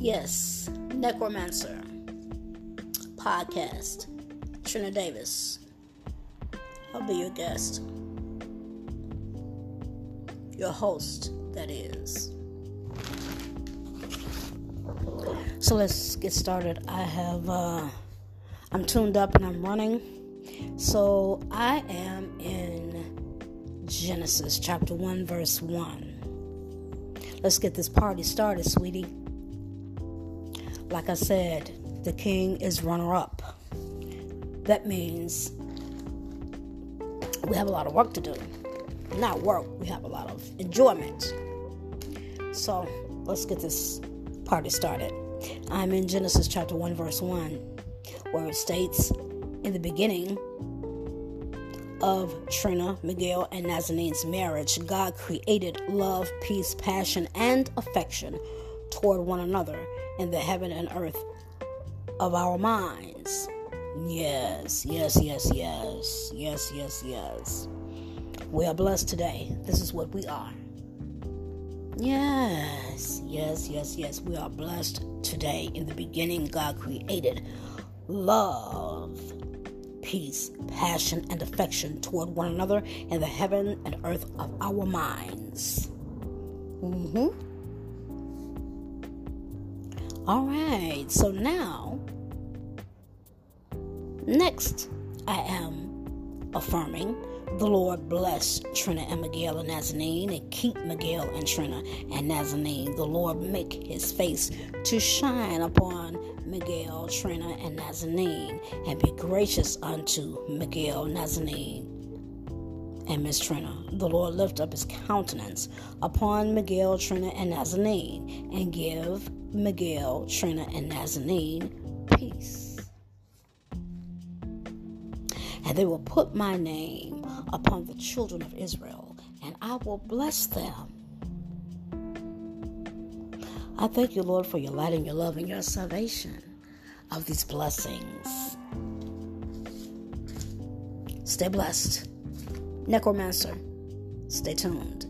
Yes, Necromancer podcast. Trina Davis. I'll be your guest. Your host, that is. So let's get started. I have, uh, I'm tuned up and I'm running. So I am in Genesis chapter 1, verse 1. Let's get this party started, sweetie. Like I said, the king is runner up. That means we have a lot of work to do. Not work, we have a lot of enjoyment. So let's get this party started. I'm in Genesis chapter 1, verse 1, where it states, In the beginning of Trina, Miguel, and Nazanine's marriage, God created love, peace, passion, and affection toward one another in the heaven and earth of our minds. Yes, yes, yes, yes, yes, yes, yes. We are blessed today. This is what we are. Yes, yes, yes, yes. We are blessed today. In the beginning, God created love, peace, passion, and affection toward one another in the heaven and earth of our minds. Mm-hmm. All right, so now, next, I am affirming the Lord bless Trina and Miguel and Nazanine and keep Miguel and Trina and Nazanine. The Lord make his face to shine upon Miguel, Trina, and Nazanine and be gracious unto Miguel, Nazanine, and Miss Trina. The Lord lift up his countenance upon Miguel, Trina, and Nazanine and give Miguel, Trina, and Nazanine peace. And they will put my name upon the children of Israel, and I will bless them. I thank you, Lord, for your light and your love and your salvation of these blessings. Stay blessed. Necromancer, stay tuned.